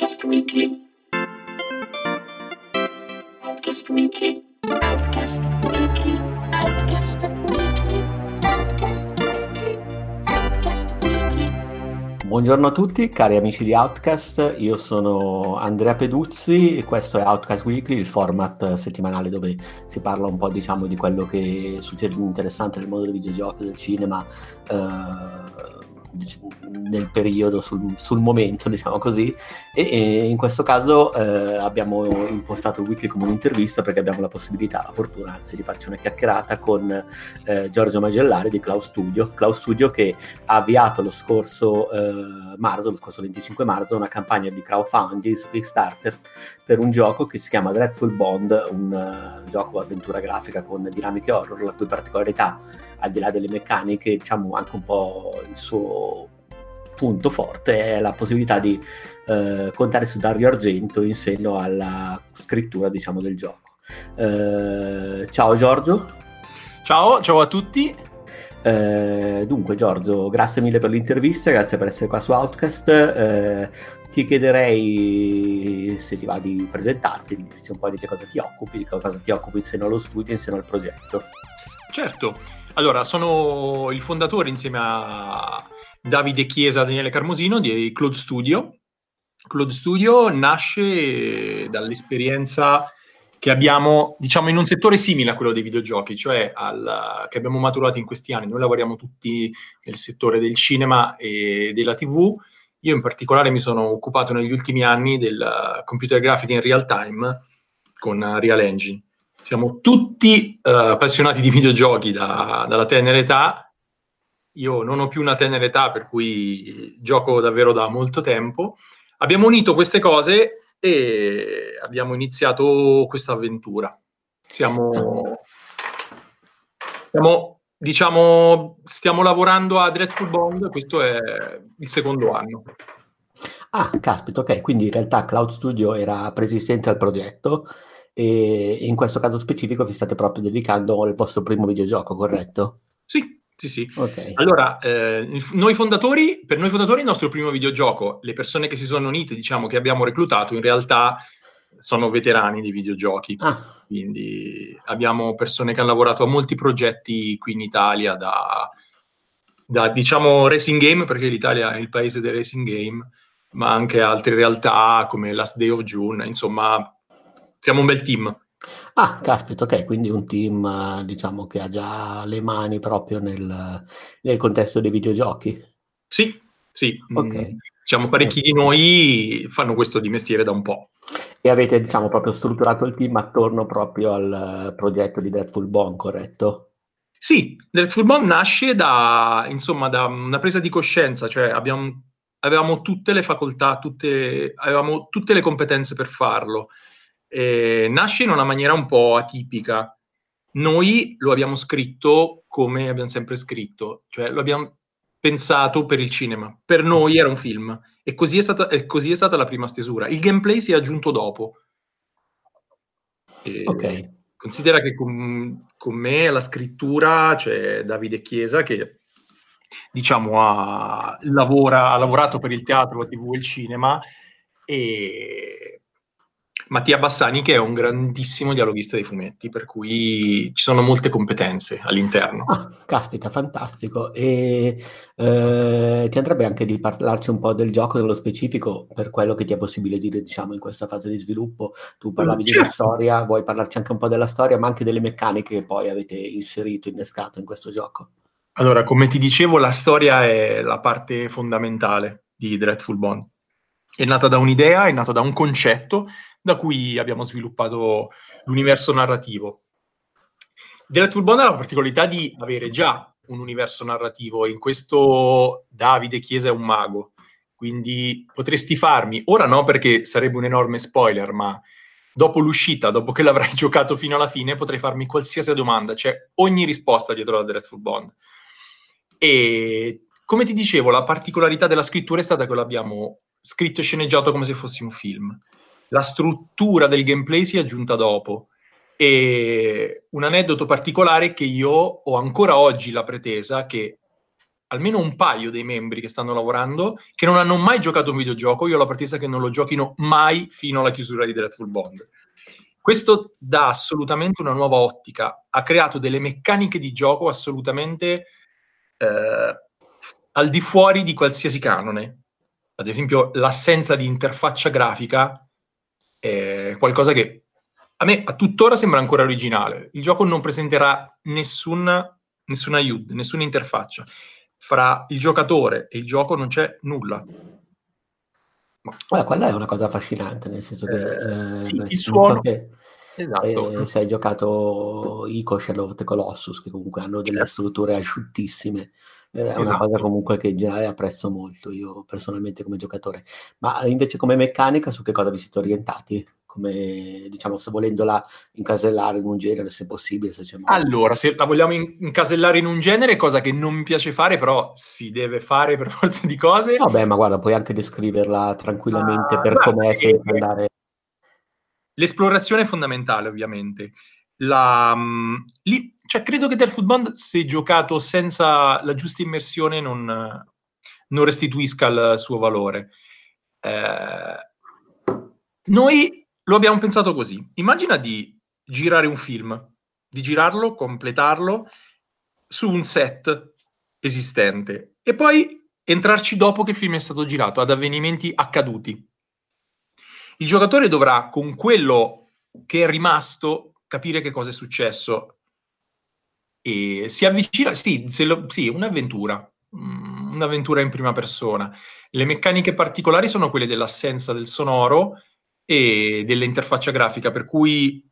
Outcast Weekly. Outcast Weekly. Outcast Weekly. Outcast Weekly. Outcast Weekly. Outcast Weekly. Buongiorno a tutti cari amici di Outcast, io sono Andrea Peduzzi e questo è Outcast Weekly, il format settimanale dove si parla un po' diciamo di quello che succede di interessante nel mondo dei videogiochi, del cinema, eh, nel periodo, sul, sul momento diciamo così. E, e in questo caso eh, abbiamo impostato il weekly come un'intervista perché abbiamo la possibilità, la fortuna anzi di farci una chiacchierata con eh, Giorgio Magellari di Cloud Studio, Cloud Studio che ha avviato lo scorso eh, marzo, lo scorso 25 marzo, una campagna di crowdfunding su Kickstarter per un gioco che si chiama Dreadful Bond, un eh, gioco avventura grafica con dinamiche horror, la cui particolarità, al di là delle meccaniche, diciamo anche un po' il suo punto forte è la possibilità di eh, contare su Dario Argento in seno alla scrittura, diciamo, del gioco. Eh, ciao Giorgio. Ciao, ciao a tutti. Eh, dunque, Giorgio, grazie mille per l'intervista, grazie per essere qua su Outcast. Eh, ti chiederei se ti va di presentarti, di dirci un po' di che cosa ti occupi, di che cosa ti occupi in seno allo studio, in seno al progetto. Certo, allora sono il fondatore insieme a Davide Chiesa e Daniele Carmosino di Cloud Studio. Cloud Studio nasce dall'esperienza che abbiamo, diciamo, in un settore simile a quello dei videogiochi, cioè al, che abbiamo maturato in questi anni. Noi lavoriamo tutti nel settore del cinema e della TV. Io in particolare mi sono occupato negli ultimi anni del computer grafica in real time con Real Engine. Siamo tutti uh, appassionati di videogiochi da, dalla tenera età. Io non ho più una tenera età, per cui gioco davvero da molto tempo. Abbiamo unito queste cose e abbiamo iniziato questa avventura. Siamo, stiamo, diciamo, stiamo lavorando a Dreadful Bond, questo è il secondo anno. Ah, caspita, ok, quindi in realtà Cloud Studio era preesistente al progetto e in questo caso specifico vi state proprio dedicando al vostro primo videogioco, corretto? Sì, sì, sì. Ok. Allora, eh, noi fondatori, per noi fondatori il nostro primo videogioco, le persone che si sono unite, diciamo, che abbiamo reclutato, in realtà sono veterani dei videogiochi. Ah, Quindi abbiamo persone che hanno lavorato a molti progetti qui in Italia, da, da, diciamo racing game, perché l'Italia è il paese dei racing game, ma anche altre realtà come Last Day of June, insomma, siamo un bel team. ah, caspita, ok, quindi un team eh, diciamo che ha già le mani proprio nel, nel contesto dei videogiochi. Sì, sì. Ok. mm, diciamo parecchi di noi fanno questo di mestiere da un po'. E avete diciamo proprio strutturato il team attorno proprio al eh, progetto di Deadful Bone, corretto? Sì, Dreadful Bond nasce da, insomma, da una presa di coscienza, cioè abbiamo, avevamo tutte le facoltà, tutte, avevamo tutte le competenze per farlo. Eh, nasce in una maniera un po' atipica. Noi lo abbiamo scritto come abbiamo sempre scritto, cioè lo abbiamo pensato per il cinema. Per noi era un film e così è stata, così è stata la prima stesura. Il gameplay si è aggiunto dopo. E Ok. Considera che con, con me alla scrittura c'è Davide Chiesa che diciamo ha, lavora- ha lavorato per il teatro, la tv e il cinema e Mattia Bassani che è un grandissimo dialoghista dei fumetti per cui ci sono molte competenze all'interno. Ah, caspita, fantastico. E eh, ti andrebbe anche di parlarci un po' del gioco nello specifico, per quello che ti è possibile dire, diciamo, in questa fase di sviluppo. Tu parlavi della Certo. storia, vuoi parlarci anche un po' della storia, ma anche delle meccaniche che poi avete inserito, innescato in questo gioco. Allora, come ti dicevo, la storia è la parte fondamentale di Dreadful Bond. È nata da un'idea, è nata da un concetto da cui abbiamo sviluppato l'universo narrativo. Dreadful Bond ha la particolarità di avere già un universo narrativo, in questo Davide Chiesa è un mago, quindi potresti farmi, ora no perché sarebbe un enorme spoiler, ma dopo l'uscita, dopo che l'avrai giocato fino alla fine, potrai farmi qualsiasi domanda, c'è ogni risposta dietro la Dreadful Bond. E come ti dicevo, la particolarità della scrittura è stata che l'abbiamo scritto e sceneggiato come se fosse un film. La struttura del gameplay si è aggiunta dopo. E un aneddoto particolare è che io ho ancora oggi la pretesa che almeno un paio dei membri che stanno lavorando che non hanno mai giocato un videogioco. Io ho la pretesa che non lo giochino mai fino alla chiusura di Dreadful Bond. Questo dà assolutamente una nuova ottica, ha creato delle meccaniche di gioco assolutamente eh, al di fuori di qualsiasi canone. Ad esempio, l'assenza di interfaccia grafica è qualcosa che a me a tuttora sembra ancora originale. Il gioco non presenterà nessuna, nessuna HUD, nessuna interfaccia. Fra il giocatore e il gioco non c'è nulla. Guarda, quella è una cosa affascinante, nel senso che... Eh, sì, beh, il suono... che Esatto. se, se hai giocato Ico, Shadow of the Colossus, che comunque hanno delle Certo. strutture asciuttissime, eh, è una Esatto. cosa comunque che in generale apprezzo molto, io personalmente come giocatore. Ma invece come meccanica su che cosa vi siete orientati? Come, diciamo, se volendola incasellare in un genere, se possibile, se c'è modo. Allora, se la vogliamo in- incasellare in un genere, cosa che non mi piace fare, però si deve fare per forza di cose. Vabbè, ma guarda, puoi anche descriverla tranquillamente Ah, per com'è, eh, senza andare... L'esplorazione è fondamentale, ovviamente. La, mh, lì, cioè, credo che Death Bond, se giocato senza la giusta immersione, non, non restituisca il suo valore. Eh, noi lo abbiamo pensato così. Immagina di girare un film, di girarlo, completarlo su un set esistente e poi entrarci dopo che il film è stato girato, ad avvenimenti accaduti. Il giocatore dovrà, con quello che è rimasto, capire che cosa è successo e si avvicina, sì, lo- sì, un'avventura, mm, un'avventura in prima persona. Le meccaniche particolari sono quelle dell'assenza del sonoro e dell'interfaccia grafica, per cui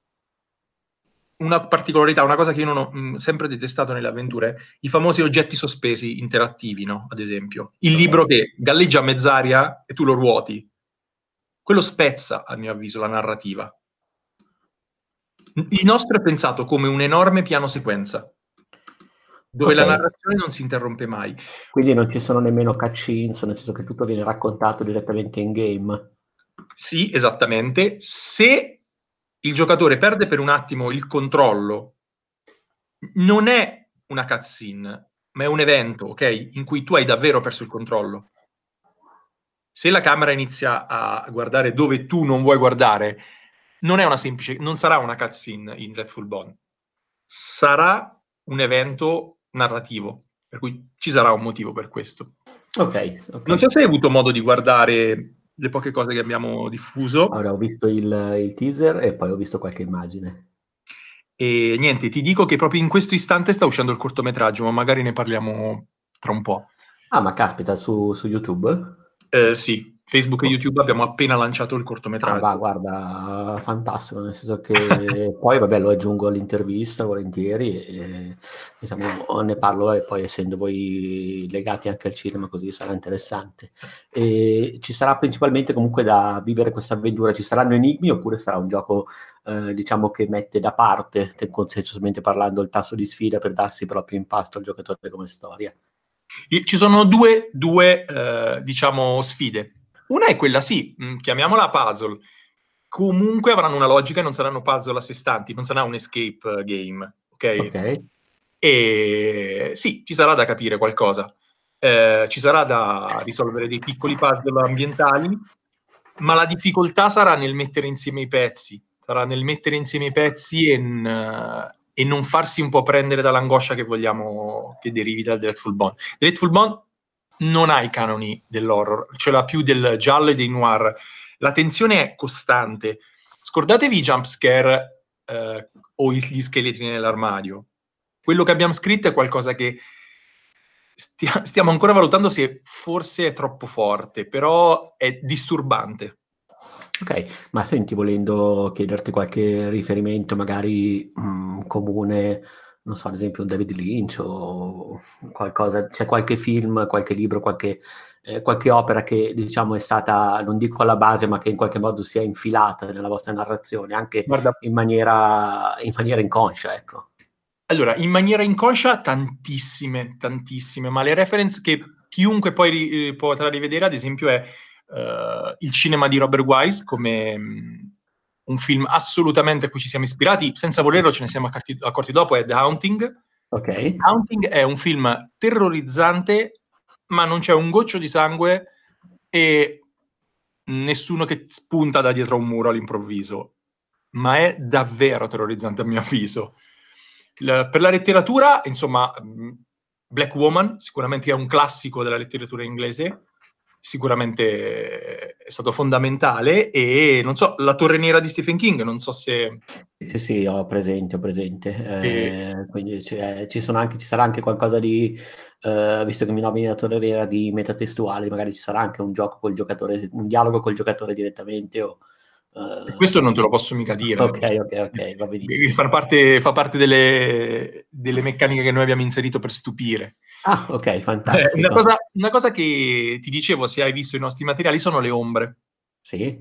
una particolarità, una cosa che io non ho mm, sempre detestato nelle avventure, i famosi oggetti sospesi interattivi, no? Ad esempio, il libro che galleggia a mezz'aria e tu lo ruoti. Quello spezza, a mio avviso, la narrativa. Il nostro è pensato come un enorme piano sequenza, dove Ok. la narrazione non si interrompe mai. Quindi non ci sono nemmeno cutscenes, nel senso che tutto viene raccontato direttamente in game. Sì, esattamente. Se il giocatore perde per un attimo il controllo, non è una cutscene, ma è un evento, ok? In cui tu hai davvero perso il controllo. Se la camera inizia a guardare dove tu non vuoi guardare, non è una semplice, non sarà una cutscene in Dreadful Bond. Sarà un evento narrativo, per cui ci sarà un motivo per questo. Ok, ok. Non so se hai avuto modo di guardare le poche cose che abbiamo diffuso. Allora, ho visto il, il teaser e poi ho visto qualche immagine. E niente, ti dico che proprio in questo istante sta uscendo il cortometraggio, ma magari ne parliamo tra un po'. Ah, ma caspita, su, su YouTube? Eh, sì, Facebook e YouTube abbiamo appena lanciato il Ah, cortometraggio. va, guarda, fantastico, nel senso che poi, vabbè, lo aggiungo all'intervista volentieri e diciamo, ne parlo e poi essendo voi legati anche al cinema così sarà interessante. E ci sarà principalmente comunque da vivere questa avventura, ci saranno enigmi oppure sarà un gioco, eh, diciamo, che mette da parte, te- consensualmente parlando, il tasso di sfida per darsi proprio in pasto al giocatore come storia? Ci sono due, due, eh, diciamo, sfide. Una è quella, sì, mh, chiamiamola puzzle. Comunque avranno una logica e non saranno puzzle a sé stanti, non sarà un escape eh, game, ok? Ok, E sì, ci sarà da capire qualcosa. Eh, ci sarà da risolvere dei piccoli puzzle ambientali, ma la difficoltà sarà nel mettere insieme i pezzi, sarà nel mettere insieme i pezzi e, n- e non farsi un po' prendere dall'angoscia che vogliamo che derivi dal Dreadful Bond. Dreadful Bond non ha i canoni dell'horror, ce l'ha più del giallo e dei noir. La tensione è costante. Scordatevi i jump scare eh, o gli scheletri nell'armadio. Quello che abbiamo scritto è qualcosa che stia- stiamo ancora valutando se forse è troppo forte, però è disturbante. Ok, ma senti, volendo chiederti qualche riferimento magari mh, comune, non so, ad esempio un David Lynch o qualcosa, c'è qualche film, qualche libro, qualche, eh, qualche opera che diciamo è stata, non dico alla base, ma che in qualche modo si è infilata nella vostra narrazione, anche Guarda, in maniera, in maniera inconscia, ecco. allora, in maniera inconscia tantissime, tantissime, ma le reference che chiunque poi ri- eh, potrà rivedere, ad esempio, è eh, il cinema di Robert Wise come mh, un film assolutamente a cui ci siamo ispirati, senza volerlo ce ne siamo accorti, accorti dopo, è The Haunting. Ok, Haunting è un film terrorizzante ma non c'è un goccio di sangue e nessuno che spunta da dietro a un muro all'improvviso. Ma è davvero terrorizzante a mio avviso. L- per la letteratura, insomma, Black Woman sicuramente è un classico della letteratura inglese, sicuramente è stato fondamentale e non so, La Torre Nera di Stephen King, non so se... Sì, sì, ho presente, ho presente. Eh, quindi eh, ci, anche, ci, sarà anche qualcosa di, eh, visto che mi nomini La Torre Nera di metatestuale, magari ci sarà anche un gioco col giocatore, un dialogo col giocatore direttamente o Uh, questo non te lo posso mica dire. Ok, ok, ok, va benissimo. Fa parte, fa parte delle, delle, meccaniche che noi abbiamo inserito per stupire. Ah, ok, fantastico. Eh, una, cosa, una, cosa, che ti dicevo, se hai visto i nostri materiali, sono le ombre. Sì.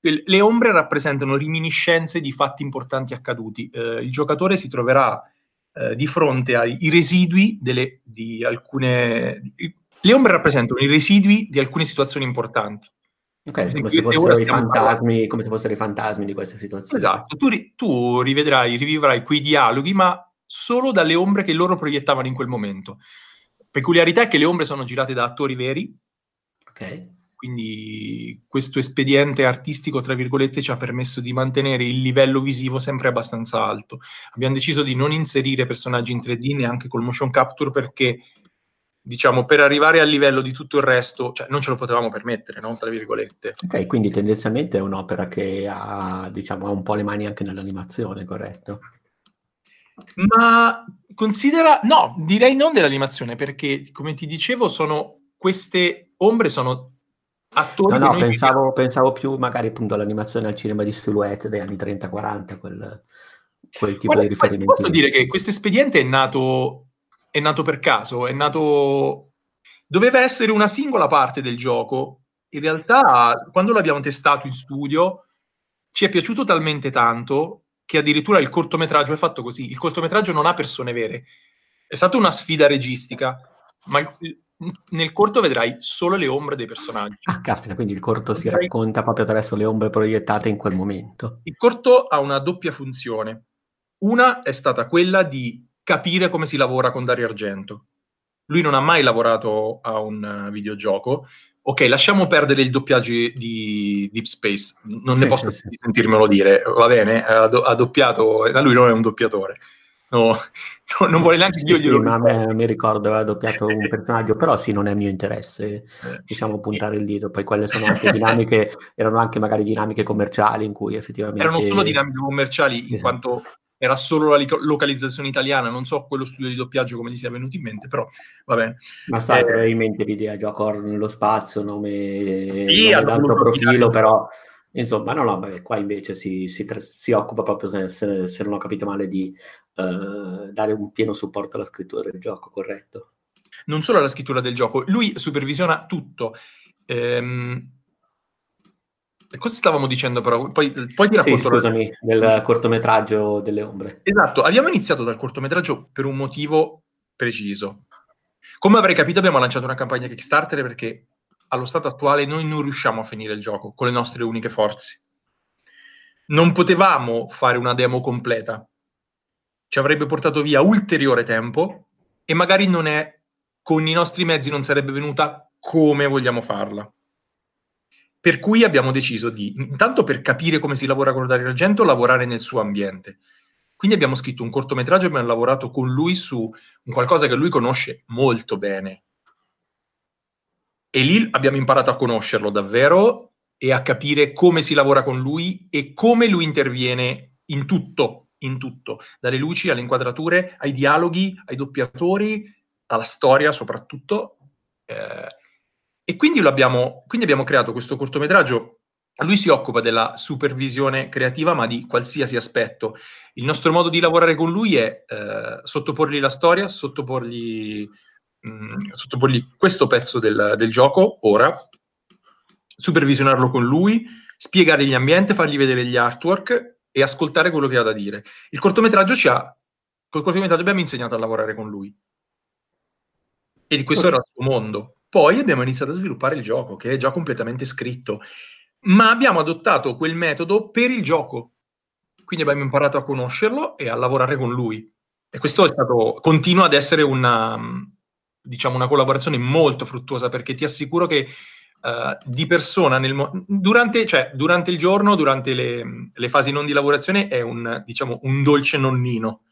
Le ombre rappresentano riminiscenze di fatti importanti accaduti. Eh, il giocatore si troverà eh, di fronte ai residui delle, di alcune... Le ombre rappresentano i residui di alcune situazioni importanti. Ok, come se, fossero i fantasmi, come se fossero i fantasmi di questa situazione. Esatto, tu, tu rivedrai, rivivrai quei dialoghi, ma solo dalle ombre che loro proiettavano in quel momento. Peculiarità è che le ombre sono girate da attori veri. Ok. Quindi questo espediente artistico, tra virgolette, ci ha permesso di mantenere il livello visivo sempre abbastanza alto. Abbiamo deciso di non inserire personaggi in 3D neanche col motion capture perché diciamo, per arrivare al livello di tutto il resto, cioè, non ce lo potevamo permettere, no? Tra virgolette. Ok, quindi tendenzialmente è un'opera che ha, diciamo, ha un po' le mani anche nell'animazione, corretto? Ma considera, no, direi non dell'animazione, perché come ti dicevo, sono queste ombre sono attori. No, no, pensavo, pensavo, più magari appunto all'animazione al cinema di silhouette degli anni 30-40, quel, quel tipo Guarda, di riferimento. Posso dire che questo espediente è nato è nato per caso, è nato... Doveva essere una singola parte del gioco. In realtà, quando l'abbiamo testato in studio, ci è piaciuto talmente tanto che addirittura il cortometraggio è fatto così. Il cortometraggio non ha persone vere. È stata una sfida registica, ma nel corto vedrai solo le ombre dei personaggi. Ah, caspita, quindi il corto si racconta proprio attraverso le ombre proiettate in quel momento. Il corto ha una doppia funzione. Una è stata quella di capire come si lavora con Dario Argento. Lui non ha mai lavorato a un videogioco. Ok, lasciamo perdere il doppiaggio di Deep Space, non ne posso sì, sì. sentirmelo dire, va bene, ha, do- ha doppiato, da lui non è un doppiatore. No, no, non vuole neanche sì, io glielo ma me, mi ricordo aveva doppiato un personaggio però sì non è mio interesse eh. diciamo puntare il dito poi quelle sono anche dinamiche erano anche magari dinamiche commerciali in cui effettivamente erano solo dinamiche commerciali in esatto. quanto era solo la localizzazione italiana, non so quello studio di doppiaggio come gli sia venuto in mente, però va bene. Ma sai, eh, probabilmente l'idea gioco nello spazio, nome, sì, nome d'altro profilo, però insomma, no, no, beh, qua invece si, si, si occupa proprio, se, se, se, non ho capito male, di uh, dare un pieno supporto alla scrittura del gioco, corretto? Non solo alla scrittura del gioco, lui supervisiona tutto. Ehm, Cosa stavamo dicendo però? Poi, poi ti racconto... Sì, scusami, del cortometraggio delle ombre. Esatto, abbiamo iniziato dal cortometraggio per un motivo preciso. Come avrei capito abbiamo lanciato una campagna Kickstarter perché allo stato attuale noi non riusciamo a finire il gioco con le nostre uniche forze. Non potevamo fare una demo completa. Ci avrebbe portato via ulteriore tempo e magari non è con i nostri mezzi non sarebbe venuta come vogliamo farla. Per cui abbiamo deciso di, intanto per capire come si lavora con Dario Argento, lavorare nel suo ambiente. Quindi abbiamo scritto un cortometraggio e abbiamo lavorato con lui su un qualcosa che lui conosce molto bene. E lì abbiamo imparato a conoscerlo davvero e a capire come si lavora con lui e come lui interviene in tutto, in tutto, dalle luci alle inquadrature, ai dialoghi, ai doppiatori, alla storia soprattutto. Eh, e quindi, abbiamo, quindi abbiamo creato questo cortometraggio. Lui si occupa della supervisione creativa, ma di qualsiasi aspetto. Il nostro modo di lavorare con lui è eh, sottoporgli la storia, sottoporgli, mh, mm, sottoporgli questo pezzo del, del gioco, ora, supervisionarlo con lui, spiegare gli ambienti, fargli vedere gli artwork e ascoltare quello che ha da dire. Il cortometraggio ci ha, col cortometraggio abbiamo insegnato a lavorare con lui. E di questo era il suo mondo. Poi abbiamo iniziato a sviluppare il gioco, che è già completamente scritto, ma abbiamo adottato quel metodo per il gioco. Quindi abbiamo imparato a conoscerlo e a lavorare con lui. E questo è stato, continua ad essere una, diciamo, una collaborazione molto fruttuosa perché ti assicuro che uh, di persona mo- durante, cioè, durante, il giorno, durante le, le, fasi non di lavorazione, è un, diciamo, un dolce nonnino.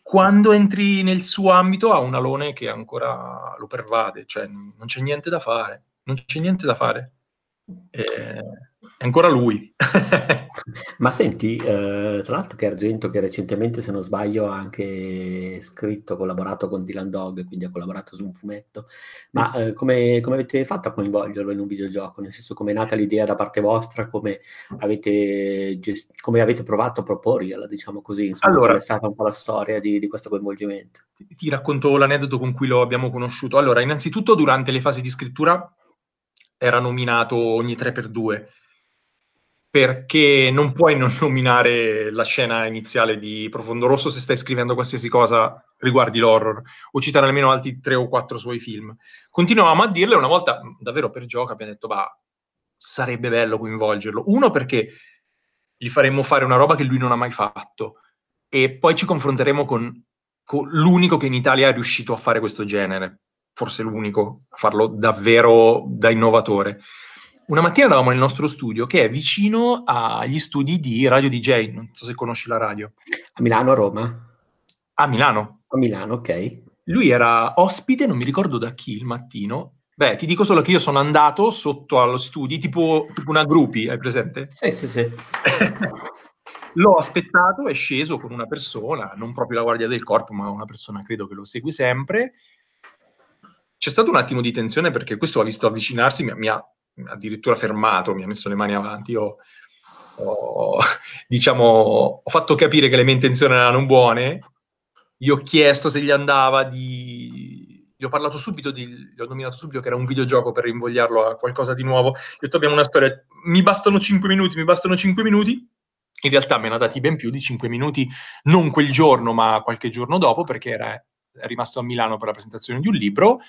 Quando entri nel suo ambito ha un alone che ancora lo pervade, cioè non c'è niente da fare, non c'è niente da fare. Eh, ancora lui. Ma senti, eh, tra l'altro che Argento che recentemente, se non sbaglio, ha anche scritto, collaborato con Dylan Dog, quindi ha collaborato su un fumetto, ma eh, come, come, avete fatto a coinvolgerlo in un videogioco? Nel senso, come è nata l'idea da parte vostra? Come avete, gest- come avete provato a proporgliela, diciamo così? Insomma, allora, è stata un po' la storia di, di questo coinvolgimento? Ti, ti racconto l'aneddoto con cui lo abbiamo conosciuto. Allora, innanzitutto durante le fasi di scrittura era nominato ogni 3x2 perché non puoi non nominare la scena iniziale di Profondo Rosso se stai scrivendo qualsiasi cosa riguardi l'horror, o citare almeno altri tre o quattro suoi film. Continuavamo a dirle, una volta, davvero per gioco, abbiamo detto, bah, sarebbe bello coinvolgerlo. Uno, perché gli faremmo fare una roba che lui non ha mai fatto, e poi ci confronteremo con, con l'unico che in Italia è riuscito a fare questo genere, forse l'unico, a farlo davvero da innovatore una mattina eravamo nel nostro studio che è vicino agli studi di Radio DJ, non so se conosci la radio. A Milano o Roma? A Milano. A Milano, ok. Lui era ospite, non mi ricordo da chi il mattino. Beh, ti dico solo che io sono andato sotto allo studio, tipo, tipo una gruppi, hai presente? Sì, sì, sì. L'ho aspettato, è sceso con una persona, non proprio la guardia del corpo, ma una persona credo che lo segui sempre. C'è stato un attimo di tensione perché questo ha visto avvicinarsi, mi, mi ha addirittura fermato, mi ha messo le mani avanti. Io ho, diciamo, ho fatto capire che le mie intenzioni erano buone. Gli ho chiesto se gli andava di. Gli ho parlato subito, di, gli ho nominato subito che era un videogioco per invogliarlo a qualcosa di nuovo. Gli ho detto: Abbiamo una storia, mi bastano 5 minuti, mi bastano 5 minuti. In realtà me ne ha dati ben più di 5 minuti, non quel giorno, ma qualche giorno dopo, perché era rimasto a Milano per la presentazione di un libro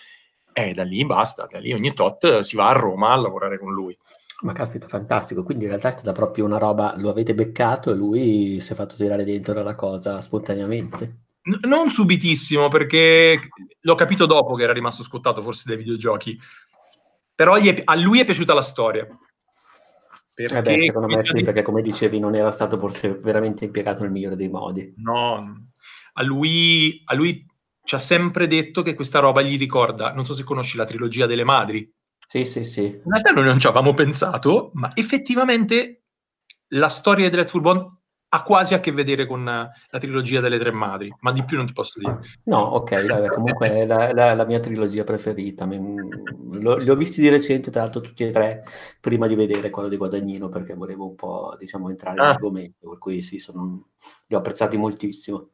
e da lì basta, da lì ogni tot si va a Roma a lavorare con lui. Ma caspita, fantastico. Quindi in realtà è stata proprio una roba, lo avete beccato e lui si è fatto tirare dentro la cosa spontaneamente. N- non subitissimo, perché l'ho capito dopo che era rimasto scottato forse dai videogiochi. Però è, a lui è piaciuta la storia. Perché, eh beh, secondo me sì, perché come dicevi non era stato forse veramente impiegato nel migliore dei modi. No, a lui, a lui ci ha sempre detto che questa roba gli ricorda, non so se conosci la trilogia delle madri. Sì, sì, sì. In realtà noi non ci avevamo pensato, ma effettivamente la storia di Dreadful Bond ha quasi a che vedere con la trilogia delle tre madri, ma di più non ti posso dire. No, ok, vabbè, comunque è la, la, la, mia trilogia preferita. Lo, li ho visti di recente, tra l'altro tutti e tre, prima di vedere quello di Guadagnino, perché volevo un po', diciamo, entrare ah. nell'argomento, per cui sì, sono, li ho apprezzati moltissimo.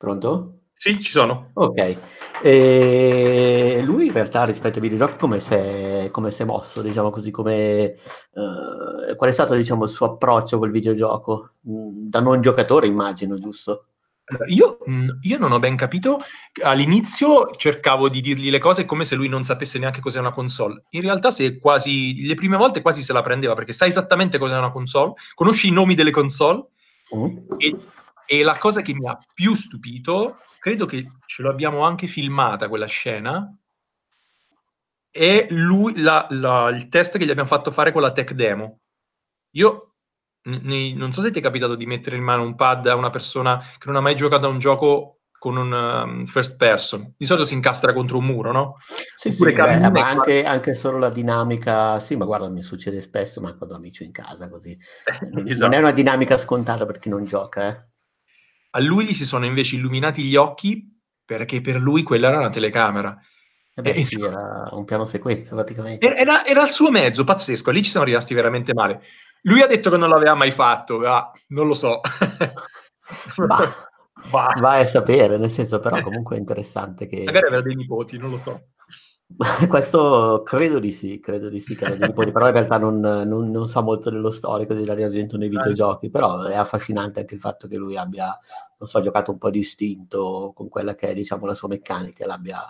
Pronto? Sì, ci sono. Ok. E lui in realtà rispetto ai videogiochi come si è, mosso, diciamo così, come, uh, qual è stato diciamo, il suo approccio col videogioco? Mm, da non giocatore immagino, giusto? Io, mm, io, non ho ben capito, all'inizio cercavo di dirgli le cose come se lui non sapesse neanche cos'è una console. In realtà se quasi, le prime volte quasi se la prendeva perché sa esattamente cos'è una console, conosci i nomi delle console mm. e e la cosa che mi ha più stupito, credo che ce l'abbiamo anche filmata quella scena, è lui, la, la, il test che gli abbiamo fatto fare con la tech demo. Io n- non so se ti è capitato di mettere in mano un pad a una persona che non ha mai giocato a un gioco con un um, first person. Di solito si incastra contro un muro, no? Sì, Oppure sì, beh, ma anche, anche, solo la dinamica, sì, ma guarda, mi succede spesso, ma quando amici in casa così. esatto. Non è una dinamica scontata per chi non gioca, eh. A lui gli si sono invece illuminati gli occhi perché per lui quella era una telecamera. Eh beh, e, sì, era un piano sequenza praticamente. Era, era, il suo mezzo, pazzesco. Lì ci siamo rimasti veramente male. Lui ha detto che non l'aveva mai fatto, ah, non lo so. Va. Va. Vai a sapere, nel senso, però comunque è interessante che... Magari aveva dei nipoti, non lo so. Questo credo di sì, credo di sì, credo di però in realtà non, non, non, sa molto dello storico di Dario Argento nei videogiochi, però è affascinante anche il fatto che lui abbia, non so, giocato un po' di istinto con quella che è, diciamo, la sua meccanica, l'abbia,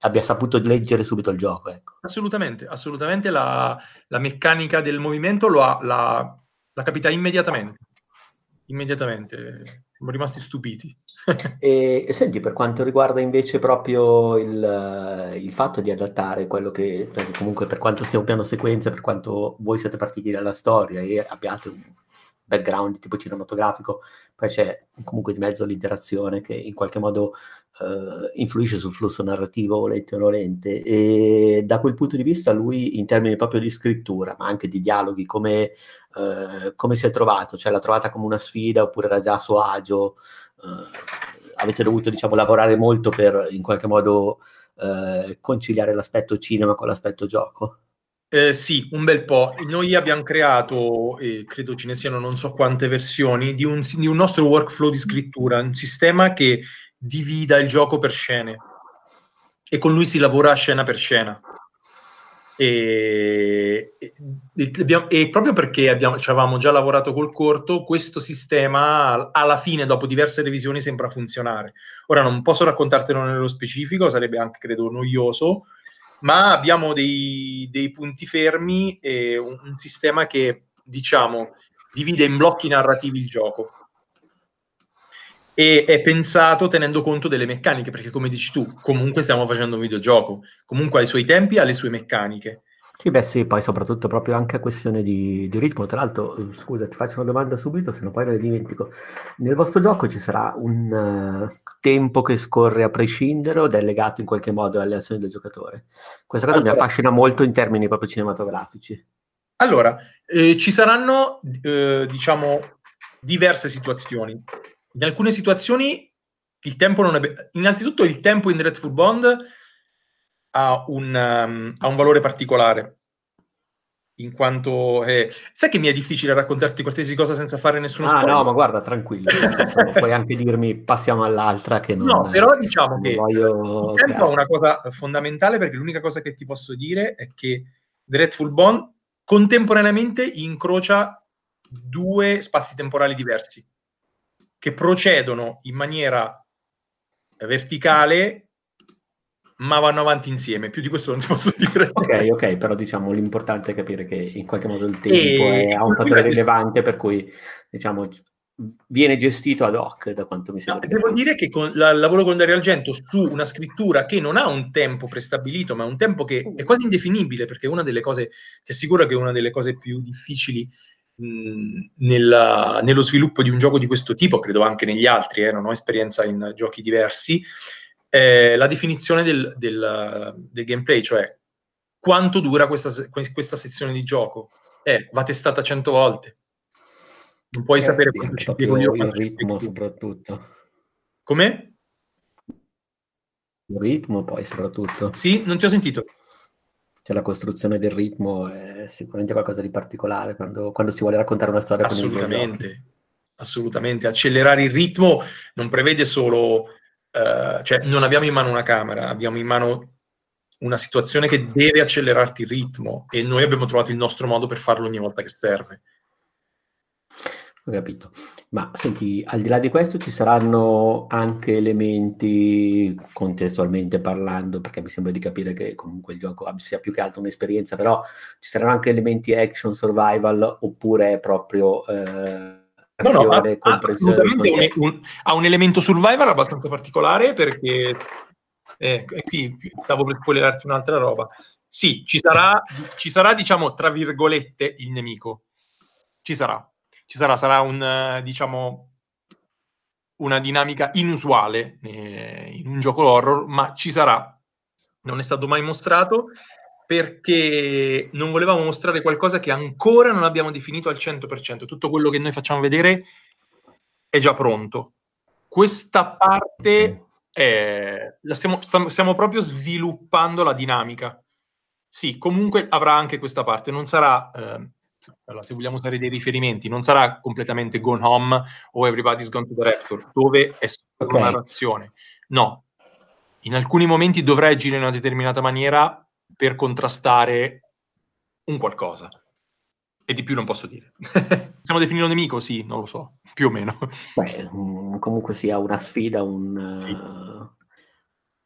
abbia saputo leggere subito il gioco. Ecco. Assolutamente, assolutamente la, la, meccanica del movimento lo ha, l'ha, l'ha capita immediatamente, immediatamente. siamo rimasti stupiti. E, e, senti, per quanto riguarda invece proprio il, il, fatto di adattare quello che, comunque per quanto sia un piano sequenza, per quanto voi siete partiti dalla storia e abbiate un background tipo cinematografico, poi c'è comunque di mezzo l'interazione che in qualche modo uh, influisce sul flusso narrativo, volente o nolente, e da quel punto di vista lui in termini proprio di scrittura, ma anche di dialoghi, come, uh, come si è trovato? Cioè l'ha trovata come una sfida oppure era già a suo agio? Uh, avete dovuto diciamo, lavorare molto per in qualche modo conciliare l'aspetto cinema con l'aspetto gioco? Eh, sì, un bel po'. Noi abbiamo creato, e credo ce ne siano non so quante versioni, di un, di un nostro workflow di scrittura, un sistema che divida il gioco per scene e con lui si lavora scena per scena. E, e, e proprio perché abbiamo, ci avevamo già lavorato col corto, questo sistema alla fine, dopo diverse revisioni, sembra funzionare. Ora non posso raccontartelo nello specifico, sarebbe anche, credo, noioso, ma abbiamo dei, dei punti fermi e un, un sistema che, diciamo, divide in blocchi narrativi il gioco e è pensato tenendo conto delle meccaniche, perché come dici tu, comunque stiamo facendo un videogioco, comunque ha i suoi tempi, ha le sue meccaniche. Sì, beh sì, poi soprattutto proprio anche a questione di, di, ritmo. Tra l'altro, scusa, ti faccio una domanda subito, se no poi me ne dimentico. Nel vostro gioco ci sarà un uh, tempo che scorre a prescindere o è legato in qualche modo alle azioni del giocatore? Questa cosa allora, mi affascina molto in termini proprio cinematografici. Allora, eh, ci saranno, eh, diciamo, diverse situazioni. In alcune situazioni il tempo non è... Innanzitutto il tempo in Dreadful Bond ha un, um, ha un valore particolare, in quanto... Eh, sai che mi è difficile raccontarti qualsiasi cosa senza fare nessuno ah, spoiler? no, ma guarda, tranquillo. puoi anche dirmi passiamo all'altra che non... No, però diciamo che voglio... il tempo è una cosa fondamentale perché l'unica cosa che ti posso dire è che Dreadful Bond contemporaneamente incrocia due spazi temporali diversi che procedono in maniera verticale ma vanno avanti insieme. Più di questo non ti posso dire. Ok, ok, però diciamo l'importante è capire che in qualche modo il tempo e è, ha un fattore rilevante per cui diciamo viene gestito ad hoc da quanto mi sembra. No, devo dire che con la, lavoro con Dario Argento su una scrittura che non ha un tempo prestabilito, ma un tempo che è quasi indefinibile, perché una delle cose, ti assicuro che è una delle cose più difficili nella, nello sviluppo di un gioco di questo tipo, credo anche negli altri, eh, non ho esperienza in giochi diversi, eh, la definizione del, del, del, gameplay, cioè quanto dura questa, questa sezione di gioco. Eh, va testata cento volte. Non puoi eh, sapere quanto ci piego io. Il ritmo soprattutto. Come? Il ritmo poi soprattutto. Sì, non ti ho sentito. Cioè la costruzione del ritmo è sicuramente qualcosa di particolare quando, quando si vuole raccontare una storia assolutamente, assolutamente. Accelerare il ritmo non prevede solo, uh, cioè non abbiamo in mano una camera, abbiamo in mano una situazione che deve accelerarti il ritmo e noi abbiamo trovato il nostro modo per farlo ogni volta che serve. Ho capito. Ma senti, al di là di questo ci saranno anche elementi, contestualmente parlando, perché mi sembra di capire che comunque il gioco sia più che altro un'esperienza, però ci saranno anche elementi action, survival, oppure proprio... Eh, No, no, ha, un, un, ha un elemento survival abbastanza particolare perché eh, qui stavo per spoilerarti un'altra roba. Sì, ci sarà, ci sarà, diciamo, tra virgolette, il nemico. Ci sarà ci sarà, sarà un, diciamo, una dinamica inusuale eh, in un gioco horror, ma ci sarà. Non è stato mai mostrato perché non volevamo mostrare qualcosa che ancora non abbiamo definito al 100%. Tutto quello che noi facciamo vedere è già pronto. Questa parte è, la stiamo, stiamo proprio sviluppando la dinamica. Sì, comunque avrà anche questa parte, non sarà eh, allora, se vogliamo usare dei riferimenti, non sarà completamente Gone Home o Everybody's Gone to the Raptor, dove è solo okay. una narrazione. No, in alcuni momenti dovrà agire in una determinata maniera per contrastare un qualcosa. E di più non posso dire. Possiamo definire un nemico? Sì, non lo so, più o meno. Beh, mm, comunque sia una sfida, un... Sì. Uh,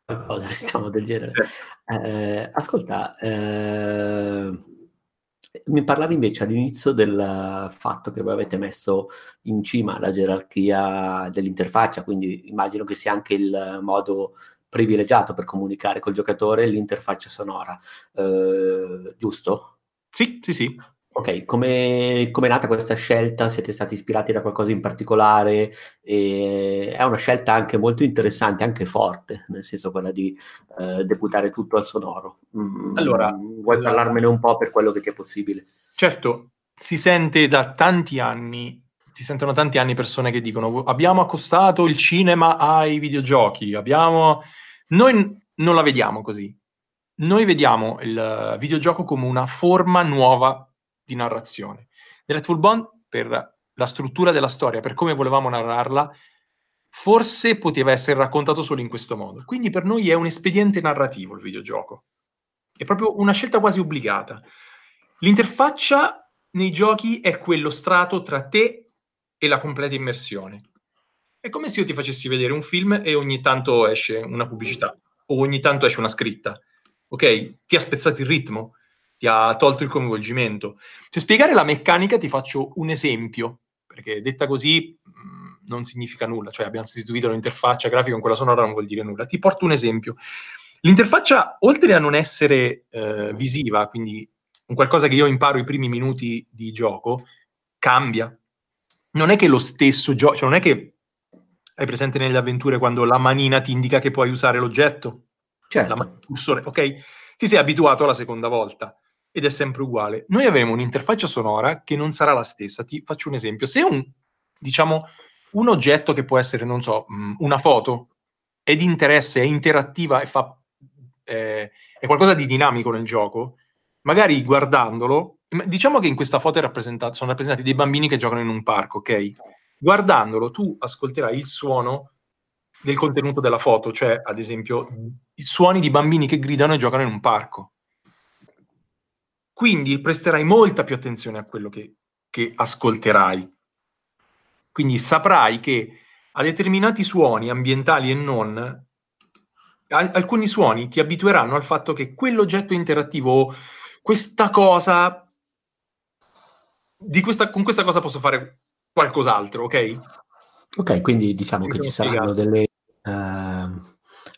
qualcosa diciamo del genere. Eh, ascolta, eh Mi parlavi invece all'inizio del fatto che voi avete messo in cima la gerarchia dell'interfaccia, quindi immagino che sia anche il modo privilegiato per comunicare col giocatore l'interfaccia sonora, eh, giusto? Sì, sì, sì. Ok, come è nata questa scelta? Siete stati ispirati da qualcosa in particolare? E è una scelta anche molto interessante, anche forte, nel senso quella di eh, deputare tutto al sonoro. Mm, allora, vuoi parlarmene un po' per quello che è possibile? Certo, si sente da tanti anni, si sentono tanti anni persone che dicono abbiamo accostato il cinema ai videogiochi, abbiamo... Noi non la vediamo così. Noi vediamo il videogioco come una forma nuova di narrazione. Deadful Bond, per la struttura della storia, per come volevamo narrarla, forse poteva essere raccontato solo in questo modo. Quindi per noi è un espediente narrativo il videogioco. È proprio una scelta quasi obbligata. L'interfaccia nei giochi è quello strato tra te e la completa immersione. È come se io ti facessi vedere un film e ogni tanto esce una pubblicità o ogni tanto esce una scritta. Ok? Ti ha spezzato il ritmo ti ha tolto il coinvolgimento. Per spiegare la meccanica ti faccio un esempio, perché detta così mh, mm, non significa nulla, cioè abbiamo sostituito l'interfaccia grafica con quella sonora non vuol dire nulla. Ti porto un esempio. L'interfaccia, oltre a non essere eh, visiva, quindi un qualcosa che io imparo i primi minuti di gioco, cambia. Non è che lo stesso gioco, cioè non è che hai presente nelle avventure quando la manina ti indica che puoi usare l'oggetto? Certo. La man- cursore, ok? Ti sei abituato alla seconda volta ed è sempre uguale. Noi avremo un'interfaccia sonora che non sarà la stessa. Ti faccio un esempio. Se un, diciamo, un oggetto che può essere, non so, mm, una foto, è di interesse, è interattiva e fa, eh, è qualcosa di dinamico nel gioco, magari guardandolo, diciamo che in questa foto sono rappresentati dei bambini che giocano in un parco, ok? Guardandolo, tu ascolterai il suono del contenuto della foto, cioè ad esempio i suoni di bambini che gridano e giocano in un parco. Quindi presterai molta più attenzione a quello che, che ascolterai. Quindi saprai che a determinati suoni ambientali e non, alcuni suoni ti abitueranno al fatto che quell'oggetto interattivo, questa cosa, di questa, con questa cosa posso fare qualcos'altro, ok? Ok, quindi diciamo che ci saranno delle uh,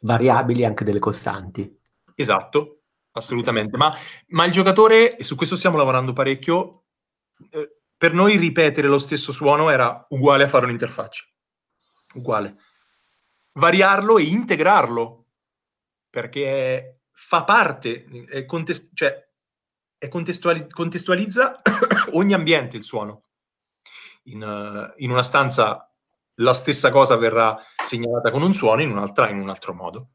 variabili, anche delle costanti. Esatto, assolutamente. Ma, ma, il giocatore, e su questo stiamo lavorando parecchio, eh, per noi ripetere lo stesso suono era uguale a fare un'interfaccia. Uguale. Variarlo e integrarlo, perché fa parte, è contest- cioè è contestuali- contestualizza ogni ambiente il suono. In, uh, in, una stanza la stessa cosa verrà segnalata con un suono, in un'altra in un altro modo.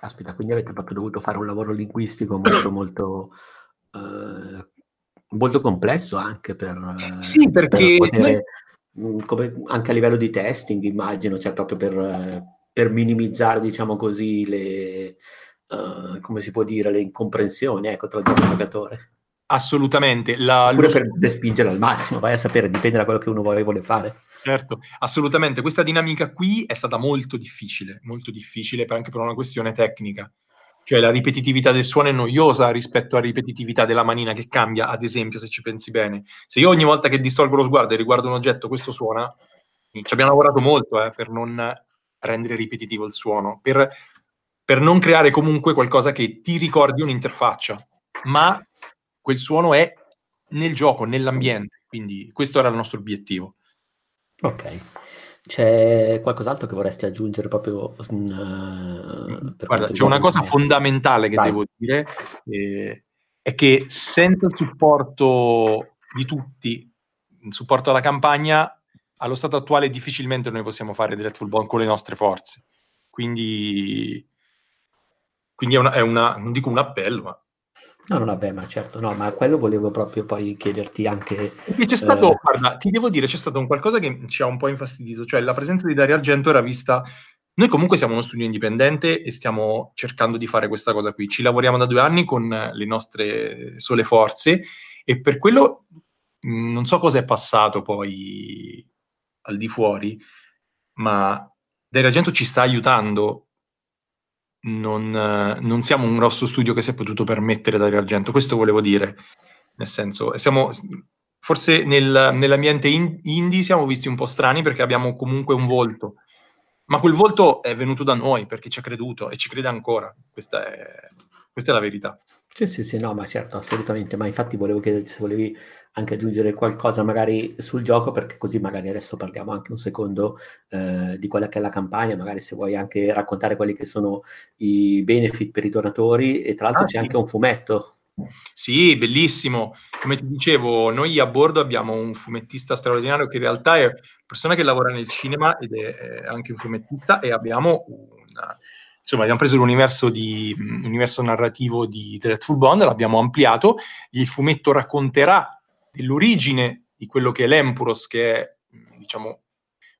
Aspetta, quindi avete proprio dovuto fare un lavoro linguistico molto, molto, eh, molto complesso anche per, sì, perché per poter, noi... Mm, come, anche a livello di testing, immagino, cioè proprio per, per minimizzare, diciamo così, le, uh, come si può dire, le incomprensioni ecco, tra il giocatore. Assolutamente. La, Oppure lo... per, spingerlo al massimo, vai a sapere, dipende da quello che uno vuole fare. Certo, assolutamente. Questa dinamica qui è stata molto difficile, molto difficile anche per una questione tecnica. Cioè la ripetitività del suono è noiosa rispetto alla ripetitività della manina che cambia, ad esempio, se ci pensi bene. Se io ogni volta che distolgo lo sguardo e riguardo un oggetto questo suona, ci abbiamo lavorato molto eh, per non rendere ripetitivo il suono, per, per non creare comunque qualcosa che ti ricordi un'interfaccia, ma quel suono è nel gioco, nell'ambiente, quindi questo era il nostro obiettivo. Ok. C'è qualcos'altro che vorresti aggiungere proprio? Uh, Guarda, c'è una cosa fondamentale che Vai. devo dire, eh, è che senza il supporto di tutti, il supporto alla campagna, allo stato attuale difficilmente noi possiamo fare Deadful Bond con le nostre forze. Quindi, quindi è, una, è una, non dico un appello, ma No, no, vabbè, ma certo, no, ma quello volevo proprio poi chiederti anche... Perché c'è stato, eh... guarda, ti devo dire, c'è stato un qualcosa che ci ha un po' infastidito, cioè la presenza di Dario Argento era vista... Noi comunque siamo uno studio indipendente e stiamo cercando di fare questa cosa qui. Ci lavoriamo da due anni con le nostre sole forze e per quello non so cosa è passato poi al di fuori, ma Dario Argento ci sta aiutando non, non, siamo un grosso studio che si è potuto permettere Dario Argento, questo volevo dire. nel senso, siamo, forse nel, nell'ambiente in, indie siamo visti un po' strani perché abbiamo comunque un volto, ma quel volto è venuto da noi perché ci ha creduto e ci crede ancora, questa è, questa è la verità. Sì, sì, sì, no, ma certo, assolutamente, ma infatti volevo chiederti se volevi anche aggiungere qualcosa magari sul gioco, perché così magari adesso parliamo anche un secondo eh, di quella che è la campagna, magari se vuoi anche raccontare quelli che sono i benefit per i donatori e tra l'altro ah, c'è sì. anche un fumetto. Sì, bellissimo. Come ti dicevo, noi a bordo abbiamo un fumettista straordinario che in realtà è una persona che lavora nel cinema ed è anche un fumettista e abbiamo una, insomma, abbiamo preso l'universo, di, l'universo narrativo di Dreadful Bond, l'abbiamo ampliato, il fumetto racconterà dell'origine di quello che è l'Empuros, che è, diciamo,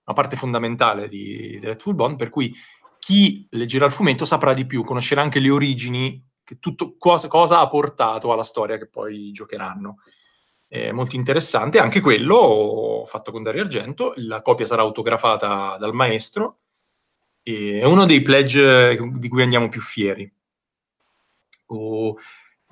una parte fondamentale di Dreadful Bond, per cui chi leggerà il fumetto saprà di più, conoscerà anche le origini, tutto, cosa, cosa, ha portato alla storia che poi giocheranno. È molto interessante, anche quello fatto con Dario Argento, la copia sarà autografata dal maestro, e è uno dei pledge di cui andiamo più fieri. O,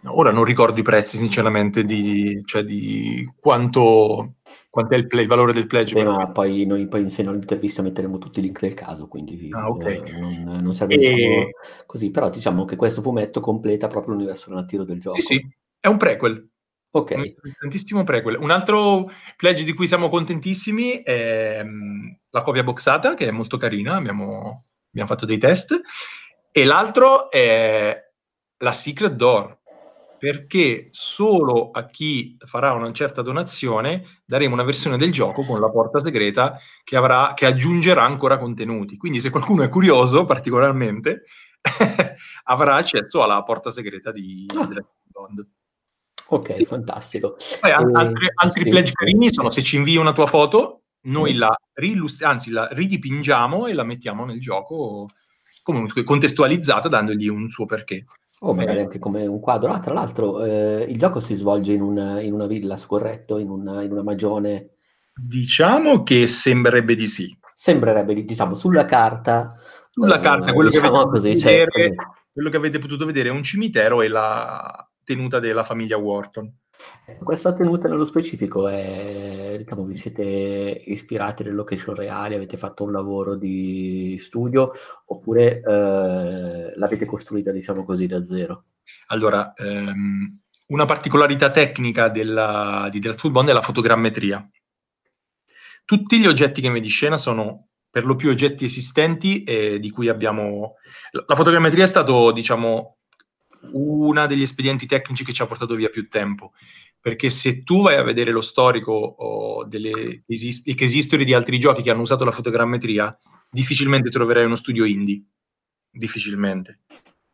ora non ricordo i prezzi, sinceramente, di, cioè di quanto, quanto è il, play, il, valore del pledge. Beh, ma poi noi poi in seno all'intervista metteremo tutti i link del caso, quindi ah, okay. eh, non, non, serve e... diciamo, così. Però diciamo che questo fumetto completa proprio l'universo narrativo del gioco. Sì, sì, è un prequel. Ok. Tantissimo prequel. Un altro pledge di cui siamo contentissimi è um, la copia boxata, che è molto carina, abbiamo, abbiamo fatto dei test, e l'altro è la Secret Door, perché solo a chi farà una certa donazione daremo una versione del gioco con la porta segreta che, avrà, che aggiungerà ancora contenuti. Quindi se qualcuno è curioso particolarmente, avrà accesso alla porta segreta di ah. Bond. Ok, sì. fantastico. Poi, e... altri, altri sì. pledge carini sono se ci invii una tua foto, noi mm. la, anzi, la ridipingiamo e la mettiamo nel gioco comunque contestualizzata dandogli un suo perché. O oh, magari anche come un quadro. Ah, tra l'altro, eh, il gioco si svolge in una, in una villa, scorretto, in una, in una magione. Diciamo che sembrerebbe di sì. Sembrerebbe, diciamo, sulla carta. Sulla eh, carta, quello, diciamo che così, vedere, quello che avete potuto vedere è un cimitero e la, tenuta della famiglia Wharton. Questa tenuta nello specifico è, diciamo, vi siete ispirati alle location reali, avete fatto un lavoro di studio oppure eh, l'avete costruita, diciamo così, da zero? Allora, ehm, una particolarità tecnica della, di Death Bond è la fotogrammetria. Tutti gli oggetti che vedi scena sono per lo più oggetti esistenti e di cui abbiamo... La fotogrammetria è stato, diciamo, uno degli espedienti tecnici che ci ha portato via più tempo. Perché se tu vai a vedere lo storico oh, delle esist- history di altri giochi che hanno usato la fotogrammetria, difficilmente troverai uno studio indie. Difficilmente.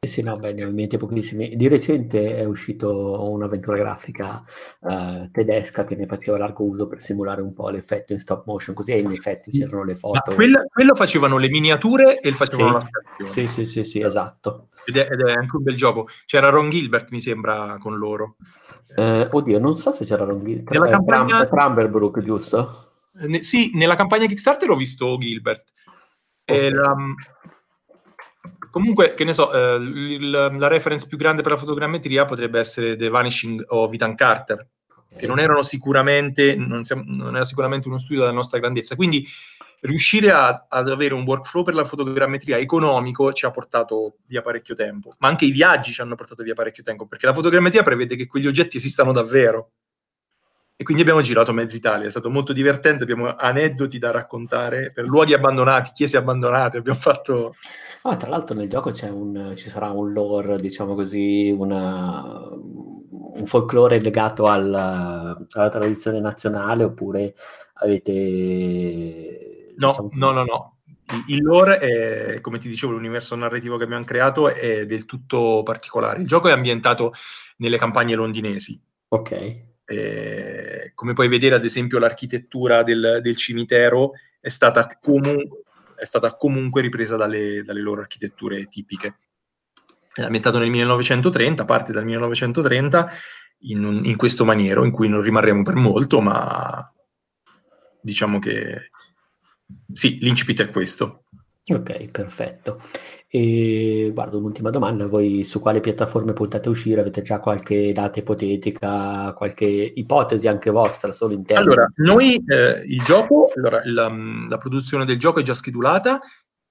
Sì, no, beh, ne ho in mente pochissimi. Di recente è uscito un'avventura grafica uh, tedesca che ne faceva largo uso per simulare un po' l'effetto in stop motion, così in effetti c'erano le foto. Quella, quello facevano le miniature e facevano sì. la. Sì, sì, sì, sì, esatto. Ed è, ed è, anche un bel gioco. C'era Ron Gilbert, mi sembra, con loro. Eh, oddio, non so se c'era Ron Gilbert. Nella campagna... Trumberbrook, giusto? Ne, sì, nella campagna Kickstarter ho visto Gilbert. Okay. La, Comunque, che ne so, eh, il, la reference più grande per la fotogrammetria potrebbe essere The Vanishing of Ethan Carter, che non erano sicuramente, non, siamo, non era sicuramente uno studio della nostra grandezza. Quindi riuscire a, ad avere un workflow per la fotogrammetria economico ci ha portato via parecchio tempo, ma anche i viaggi ci hanno portato via parecchio tempo, perché la fotogrammetria prevede che quegli oggetti esistano davvero. E quindi abbiamo girato mezza Italia, è stato molto divertente, abbiamo aneddoti da raccontare per luoghi abbandonati, chiese abbandonate, abbiamo fatto... Ah, tra l'altro nel gioco un, ci sarà un lore, diciamo così, una, un folklore legato alla, alla, tradizione nazionale oppure avete... No, diciamo, no, no, no. Il lore è, come ti dicevo, l'universo narrativo che abbiamo creato è del tutto particolare. Il gioco è ambientato nelle campagne londinesi. Ok eh, come puoi vedere, ad esempio, l'architettura del, del cimitero è stata, comu- è stata, comunque ripresa dalle, dalle loro architetture tipiche. È ambientato nel 1930, parte dal 1930, in, in questo maniero, in cui non rimarremo per molto, ma diciamo che sì, l'incipit è questo. Ok, perfetto. E guardo un'ultima domanda, voi su quale piattaforme puntate a uscire? Avete già qualche data ipotetica, qualche ipotesi anche vostra, solo interna? Allora, noi eh, il gioco, allora, la, la, produzione del gioco è già schedulata,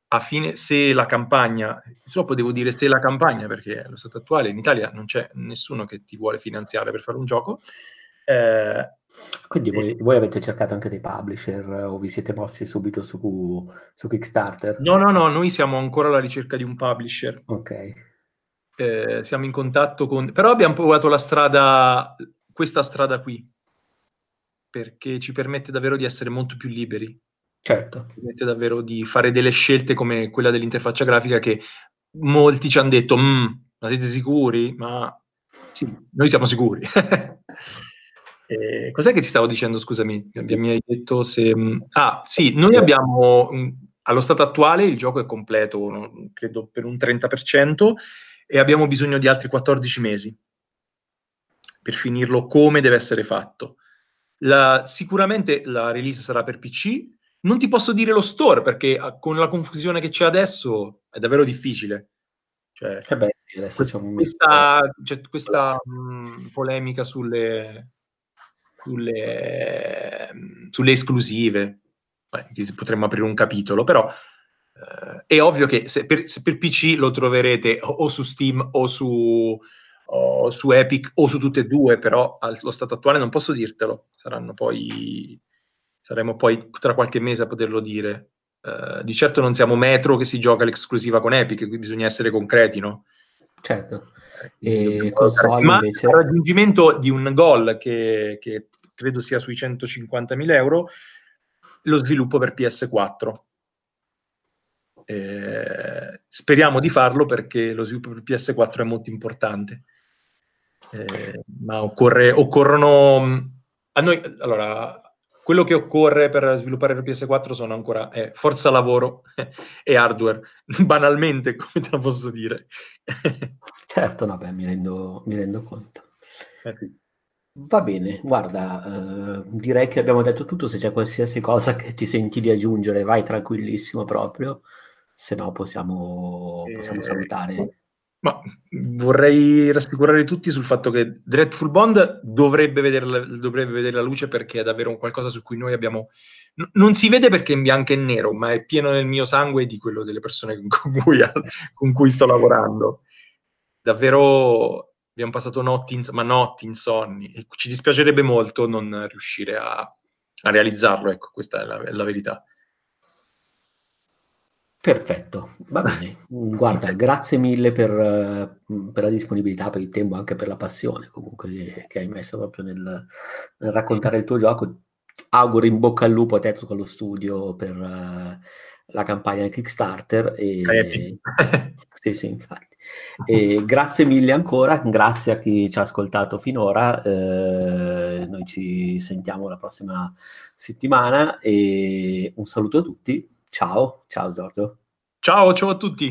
a fine, se la campagna, purtroppo devo dire se la campagna, perché allo stato attuale in Italia non c'è nessuno che ti vuole finanziare per fare un gioco, eh, quindi voi, voi, avete cercato anche dei publisher o vi siete mossi subito su, su, Kickstarter? No, no, no, noi siamo ancora alla ricerca di un publisher. Ok. Eh, siamo in contatto con... Però abbiamo provato la strada, questa strada qui, perché ci permette davvero di essere molto più liberi. Certo. Ci permette davvero di fare delle scelte come quella dell'interfaccia grafica che molti ci hanno detto, mm, ma siete sicuri? Ma sì, noi siamo sicuri. Eh, cos'è che ti stavo dicendo? Scusami, mi hai detto se. Mm, ah, sì, noi abbiamo mm, allo stato attuale il gioco è completo, credo per un 30%, e abbiamo bisogno di altri 14 mesi per finirlo come deve essere fatto. La, sicuramente la release sarà per PC. Non ti posso dire lo store perché ah, con la confusione che c'è adesso è davvero difficile. Cioè, eh beh, adesso c'è un questa, c'è questa mh, mm, polemica sulle, sulle, sulle esclusive. Beh, potremmo aprire un capitolo, però eh, è ovvio che se per, se per, PC lo troverete o, o su Steam o su, o su, Epic o su tutte e due, però allo stato attuale non posso dirtelo. Saranno poi, saremo poi tra qualche mese a poterlo dire. Uh, di certo non siamo Metro che si gioca l'esclusiva con Epic, qui bisogna essere concreti, no? Certo. E console Ma invece... il raggiungimento di un goal che, che credo sia sui 150.000 euro, lo sviluppo per PS4. Eh, speriamo di farlo perché lo sviluppo per PS4 è molto importante. Eh, ma occorre, occorrono a noi allora quello che occorre per sviluppare il PS4 sono ancora eh, forza lavoro e hardware, banalmente, come te lo posso dire. certo, beh, mi rendo, mi rendo conto. Eh sì. Va bene, guarda, eh, direi che abbiamo detto tutto, se c'è qualsiasi cosa che ti senti di aggiungere, vai tranquillissimo proprio, se no possiamo, possiamo eh, salutare. Ma vorrei rassicurare tutti sul fatto che Dreadful Bond dovrebbe vedere, dovrebbe vedere la luce perché è davvero un qualcosa su cui noi abbiamo... Non si vede perché è in bianco e nero, ma è pieno nel mio sangue di quello delle persone con cui, con cui sto lavorando. Davvero abbiamo passato notti, ma notti insonni e ci dispiacerebbe molto non riuscire a, a realizzarlo, ecco, questa è la, è la, verità. Perfetto, va bene. Guarda, grazie mille per, per, la disponibilità, per il tempo, anche per la passione comunque che, hai messo proprio nel, nel, raccontare il tuo gioco. Auguro in bocca al lupo a te con lo studio per uh, la campagna Kickstarter. E... sì, sì, infatti. E grazie mille ancora, grazie a chi ci ha ascoltato finora. Eh, noi ci sentiamo la prossima settimana e un saluto a tutti. Ciao, ciao Giorgio. Ciao, ciao a tutti.